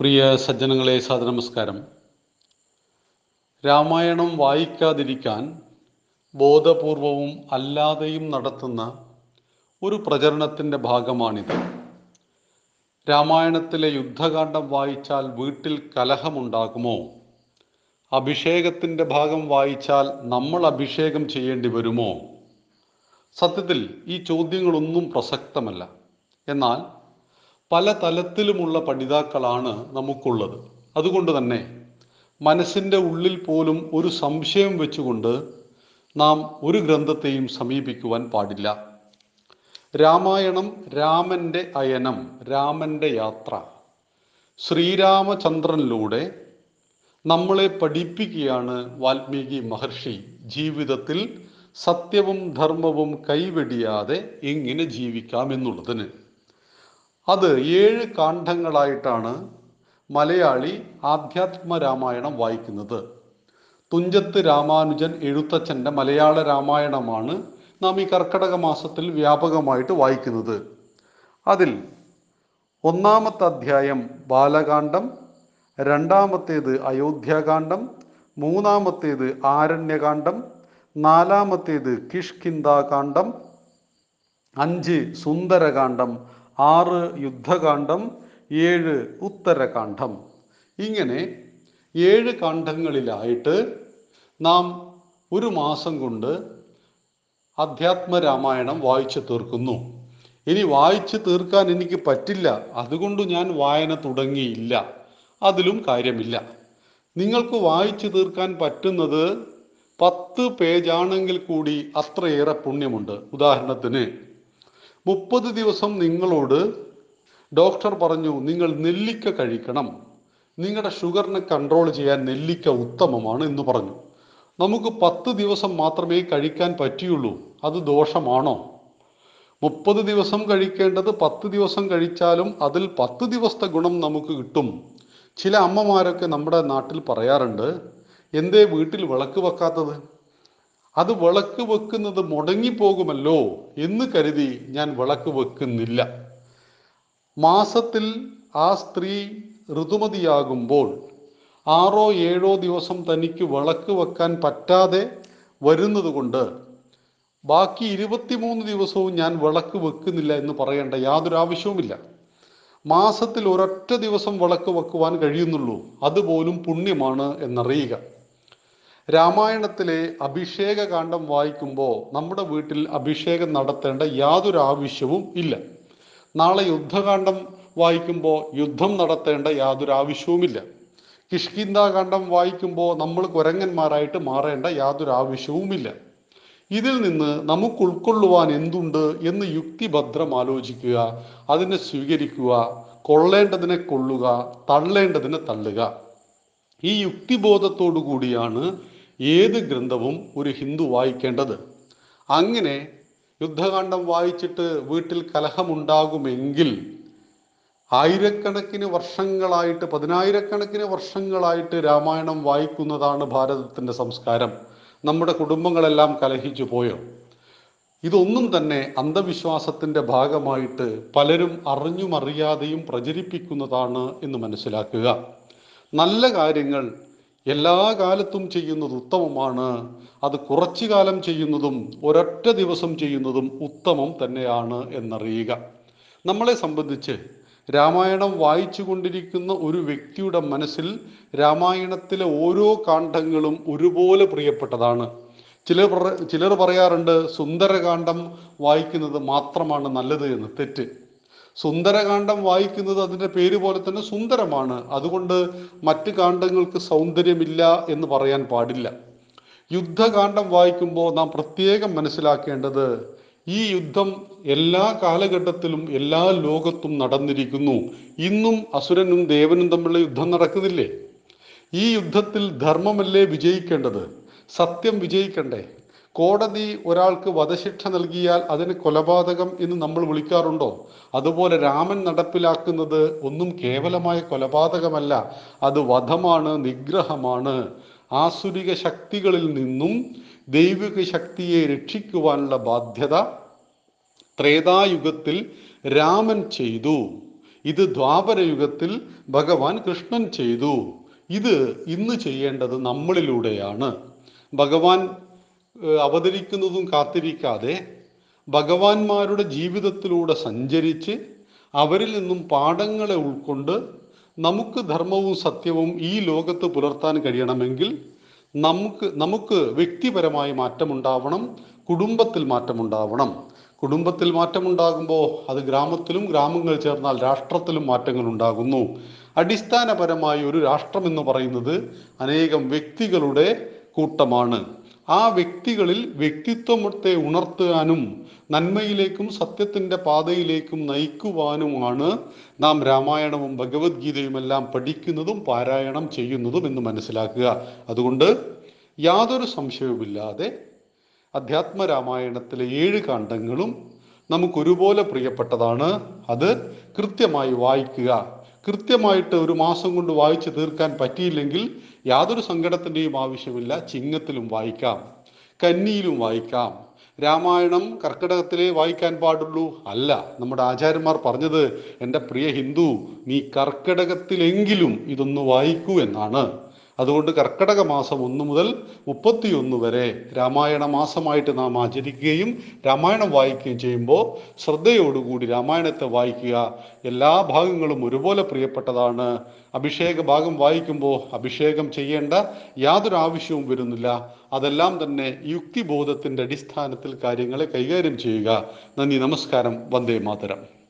പ്രിയ സജ്ജനങ്ങളെ സാദനമസ്കാരം രാമായണം വായിക്കാതിരിക്കാൻ ബോധപൂർവവും അല്ലാതെയും നടത്തുന്ന ഒരു പ്രചരണത്തിന്റെ ഭാഗമാണിത്. രാമായണത്തിലെ യുദ്ധകാന്ഡം വായിച്ചാൽ വീട്ടിൽ കലഹമുണ്ടാകുമോ? അഭിഷേകത്തിന്റെ ഭാഗം വായിച്ചാൽ നമ്മൾ അഭിഷേകം ചെയ്യേണ്ടി വരുമോ? സത്യത്തിൽ ഈ ചോദ്യങ്ങളൊന്നും പ്രസക്തമല്ല. എന്നാൽ പല തലത്തിലുമുള്ള പഠിതാക്കളാണ് നമുക്കുള്ളത്. അതുകൊണ്ട് തന്നെ മനസ്സിന്റെ ഉള്ളിൽ പോലും ഒരു സംശയം വെച്ചുകൊണ്ട് നാം ഒരു ഗ്രന്ഥത്തെയും സമീപിക്കുവാൻ പാടില്ല. രാമായണം രാമന്റെ അയനം രാമന്റെ യാത്ര ശ്രീരാമചന്ദ്രനിലൂടെ നമ്മളെ പഠിപ്പിക്കുകയാണ് വാൽമീകി മഹർഷി ജീവിതത്തിൽ സത്യവും ധർമ്മവും കൈവെടിയാതെ എങ്ങനെ ജീവിക്കാം എന്നുള്ളതിന്. അത് ഏഴ് കാണ്ഡങ്ങളായിട്ടാണ് മലയാളി ആധ്യാത്മ രാമായണം വായിക്കുന്നത്. തുഞ്ചത്ത് രാമാനുജൻ എഴുത്തച്ഛന്റെ മലയാള രാമായണമാണ് നാം ഈ കർക്കടക മാസത്തിൽ വ്യാപകമായിട്ട് വായിക്കുന്നത്. അതിൽ ഒന്നാമത്തെ അധ്യായം ബാലകാന്ഡം രണ്ടാമത്തേത് അയോധ്യാകാന്ഡം മൂന്നാമത്തേത് ആരണ്യകാന്ഡം നാലാമത്തേത് കിഷ്കിന്താകാന്ഡം അഞ്ച് സുന്ദരകാന്ഡം ആറ് യുദ്ധകാന്ഡം ഏഴ് ഉത്തരകാന്ഡം. ഇങ്ങനെ ഏഴ് കാണ്ഡങ്ങളിലായിട്ട് നാം ഒരു മാസം കൊണ്ട് അധ്യാത്മ രാമായണം വായിച്ചു തീർക്കുന്നു. ഇനി വായിച്ചു തീർക്കാൻ എനിക്ക് പറ്റില്ല. അതുകൊണ്ട് ഞാൻ വായന തുടങ്ങിയില്ല. അതിലും കാര്യമില്ല. നിങ്ങൾക്ക് വായിച്ചു തീർക്കാൻ പറ്റുന്നത് പത്ത് പേജാണെങ്കിൽ കൂടി അത്രയേറെ പുണ്യമുണ്ട്. ഉദാഹരണത്തിന് മുപ്പത് ദിവസം നിങ്ങളോട് ഡോക്ടർ പറഞ്ഞു നിങ്ങൾ നെല്ലിക്ക കഴിക്കണം. നിങ്ങളുടെ ഷുഗറിനെ കൺട്രോൾ ചെയ്യാൻ നെല്ലിക്ക ഉത്തമമാണ് എന്ന് പറഞ്ഞു. നമുക്ക് പത്ത് ദിവസം മാത്രമേ കഴിക്കാൻ പറ്റിയുള്ളൂ. അത് ദോഷമാണോ? മുപ്പത് ദിവസം കഴിക്കേണ്ടത് പത്ത് ദിവസം കഴിച്ചാലും അതിൽ പത്ത് ദിവസത്തെ ഗുണം നമുക്ക് കിട്ടും. ചില അമ്മമാരൊക്കെ നമ്മുടെ നാട്ടിൽ പറയാറുണ്ട് എന്തേ വീട്ടിൽ വിളക്ക് വെക്കാത്തത്? അത് വിളക്ക് വെക്കുന്നത് മുടങ്ങിപ്പോകുമല്ലോ എന്ന് കരുതി ഞാൻ വിളക്ക് വെക്കുന്നില്ല. മാസത്തിൽ ആ സ്ത്രീ ഋതുമതിയാകുമ്പോൾ ആറോ ഏഴോ ദിവസം തനിക്ക് വിളക്ക് വെക്കാൻ പറ്റാതെ വരുന്നത് കൊണ്ട് ബാക്കി ഇരുപത്തിമൂന്ന് ദിവസവും ഞാൻ വിളക്ക് വെക്കുന്നില്ല എന്ന് പറയേണ്ട യാതൊരു ആവശ്യവുമില്ല. മാസത്തിൽ ഒരൊറ്റ ദിവസം വിളക്ക് വെക്കുവാൻ കഴിയുന്നുള്ളൂ. അതുപോലും പുണ്യമാണ് എന്നറിയുക. രാമായണത്തിലെ അഭിഷേക കാണ്ഡം വായിക്കുമ്പോൾ നമ്മുടെ വീട്ടിൽ അഭിഷേകം നടത്തേണ്ട യാതൊരു ആവശ്യവും ഇല്ല. നാളെ യുദ്ധകാന്ഡം വായിക്കുമ്പോൾ യുദ്ധം നടത്തേണ്ട യാതൊരു ആവശ്യവുമില്ല കിഷ്കിന്താകാന്ഡം വായിക്കുമ്പോൾ നമ്മൾ കുരങ്ങന്മാരായിട്ട് മാറേണ്ട യാതൊരു ആവശ്യവുമില്ല ഇതിൽ നിന്ന് നമുക്ക് ഉൾക്കൊള്ളുവാൻ എന്തുണ്ട് എന്ന് യുക്തിഭദ്രം ആലോചിക്കുക അതിനെ സ്വീകരിക്കുക കൊള്ളേണ്ടതിനെ കൊള്ളുക തള്ളേണ്ടതിനെ തള്ളുക. ഈ യുക്തിബോധത്തോടു കൂടിയാണ് ഏത് ഗ്രന്ഥവും ഒരു ഹിന്ദു വായിക്കേണ്ടത്? അങ്ങനെ യുദ്ധകാന്ഡം വായിച്ചിട്ട് വീട്ടിൽ കലഹമുണ്ടാകുമെങ്കിൽ ആയിരക്കണക്കിന് വർഷങ്ങളായിട്ട് പതിനായിരക്കണക്കിന് വർഷങ്ങളായിട്ട് രാമായണം വായിക്കുന്നതാണ് ഭാരതത്തിന്റെ സംസ്കാരം. നമ്മുടെ കുടുംബങ്ങളെല്ലാം കലഹിച്ചു പോയോ? ഇതൊന്നും തന്നെ അന്ധവിശ്വാസത്തിന്റെ ഭാഗമായിട്ട് പലരും അറിഞ്ഞുമറിയാതെയും പ്രചരിപ്പിക്കുന്നതാണ് എന്ന് മനസ്സിലാക്കുക. നല്ല കാര്യങ്ങൾ എല്ലാ കാലത്തും ചെയ്യുന്നത് ഉത്തമമാണ്. അത് കുറച്ചു കാലം ചെയ്യുന്നതും ഒരൊറ്റ ദിവസം ചെയ്യുന്നതും ഉത്തമം തന്നെയാണ് എന്നറിയുക. നമ്മളെ സംബന്ധിച്ച് രാമായണം വായിച്ചു കൊണ്ടിരിക്കുന്ന ഒരു വ്യക്തിയുടെ മനസ്സിൽ രാമായണത്തിലെ ഓരോ കാണ്ഡങ്ങളും ഒരുപോലെ പ്രിയപ്പെട്ടതാണ്. ചിലർ ചിലർ പറയാറുണ്ട് സുന്ദരകാന്ഡം വായിക്കുന്നത് മാത്രമാണ് നല്ലത് എന്ന്. തെറ്റ്. സുന്ദരകാന്ഡം വായിക്കുന്നത് അതിന്റെ പേര് പോലെ തന്നെ സുന്ദരമാണ്. അതുകൊണ്ട് മറ്റ് കാണ്ഡങ്ങൾക്ക് സൗന്ദര്യമില്ല എന്ന് പറയാൻ പാടില്ല. യുദ്ധകാന്ഡം വായിക്കുമ്പോൾ നാം പ്രത്യേകം മനസ്സിലാക്കേണ്ടത് ഈ യുദ്ധം എല്ലാ കാലഘട്ടത്തിലും എല്ലാ ലോകത്തും നടന്നിരിക്കുന്നു. ഇന്നും അസുരനും ദേവനും തമ്മിലുള്ള യുദ്ധം നടക്കുന്നില്ലേ? ഈ യുദ്ധത്തിൽ ധർമ്മമല്ലേ വിജയിക്കേണ്ടത്? സത്യം വിജയിക്കണ്ടേ? കോടതി ഒരാൾക്ക് വധശിക്ഷ നൽകിയാൽ അതിന് കൊലപാതകം എന്ന് നമ്മൾ വിളിക്കാറുണ്ടോ? അതുപോലെ രാമൻ നടപ്പിലാക്കുന്നത് ഒന്നും കേവലമായ കൊലപാതകമല്ല അത് വധമാണ് നിഗ്രഹമാണ്. ആസുരിക ശക്തികളിൽ നിന്നും ദൈവിക ശക്തിയെ രക്ഷിക്കുവാനുള്ള ബാധ്യത ത്രേതായുഗത്തിൽ രാമൻ ചെയ്തു. ഇത് ദ്വാപരയുഗത്തിൽ ഭഗവാൻ കൃഷ്ണൻ ചെയ്തു. ഇത് ഇന്ന് ചെയ്യേണ്ടത് നമ്മളിലൂടെയാണ്. ഭഗവാൻ അവതരിക്കുന്നതും കാത്തിരിക്കാതെ ഭഗവാന്മാരുടെ ജീവിതത്തിലൂടെ സഞ്ചരിച്ച് അവരിൽ നിന്നും പാഠങ്ങളെ ഉൾക്കൊണ്ട് നമുക്ക് ധർമ്മവും സത്യവും ഈ ലോകത്ത് പുലർത്താൻ കഴിയണമെങ്കിൽ നമുക്ക് നമുക്ക് വ്യക്തിപരമായി മാറ്റമുണ്ടാവണം കുടുംബത്തിൽ മാറ്റമുണ്ടാവണം. കുടുംബത്തിൽ മാറ്റമുണ്ടാകുമ്പോൾ അത് ഗ്രാമത്തിലും ഗ്രാമങ്ങൾ ചേർന്നാൽ രാഷ്ട്രത്തിലും മാറ്റങ്ങൾ ഉണ്ടാകുന്നു. അടിസ്ഥാനപരമായി ഒരു രാഷ്ട്രം എന്ന് പറയുന്നത് അനേകം വ്യക്തികളുടെ കൂട്ടമാണ്. ആ വ്യക്തികളിൽ വ്യക്തിത്വത്തെ ഉണർത്തുവാനും നന്മയിലേക്കും സത്യത്തിന്റെ പാതയിലേക്കും നയിക്കുവാനുമാണ് നാം രാമായണവും ഭഗവത്ഗീതയും എല്ലാം പഠിക്കുന്നതും പാരായണം ചെയ്യുന്നതും എന്ന് മനസ്സിലാക്കുക. അതുകൊണ്ട് യാതൊരു സംശയവുമില്ലാതെ അധ്യാത്മ രാമായണത്തിലെ ഏഴ് കാണ്ഡങ്ങളും നമുക്കൊരുപോലെ പ്രിയപ്പെട്ടതാണ്. അത് കൃത്യമായി വായിക്കുക. കൃത്യമായിട്ട് ഒരു മാസം കൊണ്ട് വായിച്ചു തീർക്കാൻ പറ്റിയില്ലെങ്കിൽ യാതൊരു സങ്കടത്തിന്റെയും ആവശ്യമില്ല. ചിങ്ങത്തിലും വായിക്കാം. കന്നിയിലും വായിക്കാം. രാമായണം കർക്കിടകത്തിലേ വായിക്കാൻ പാടുള്ളൂ അല്ല. നമ്മുടെ ആചാര്യന്മാർ പറഞ്ഞത് എന്റെ പ്രിയ ഹിന്ദു നീ കർക്കിടകത്തിലെങ്കിലും ഇതൊന്ന് വായിക്കൂ എന്നാണ്. അതുകൊണ്ട് കർക്കടക മാസം ഒന്ന് മുതൽ മുപ്പത്തിയൊന്ന് വരെ രാമായണ മാസമായിട്ട് നാം ആചരിക്കുകയും രാമായണം വായിക്കുകയും ചെയ്യുമ്പോൾ ശ്രദ്ധയോടുകൂടി രാമായണത്തെ വായിക്കുക എല്ലാ ഭാഗങ്ങളും ഒരുപോലെ പ്രിയപ്പെട്ടതാണ്. അഭിഷേക ഭാഗം വായിക്കുമ്പോൾ അഭിഷേകം ചെയ്യേണ്ട യാതൊരു ആവശ്യവും വരുന്നില്ല. അതെല്ലാം തന്നെ യുക്തിബോധത്തിന്റെ അടിസ്ഥാനത്തിൽ കാര്യങ്ങളെ കൈകാര്യം ചെയ്യുക. നന്ദി നമസ്കാരം. വന്ദേ മാതരം.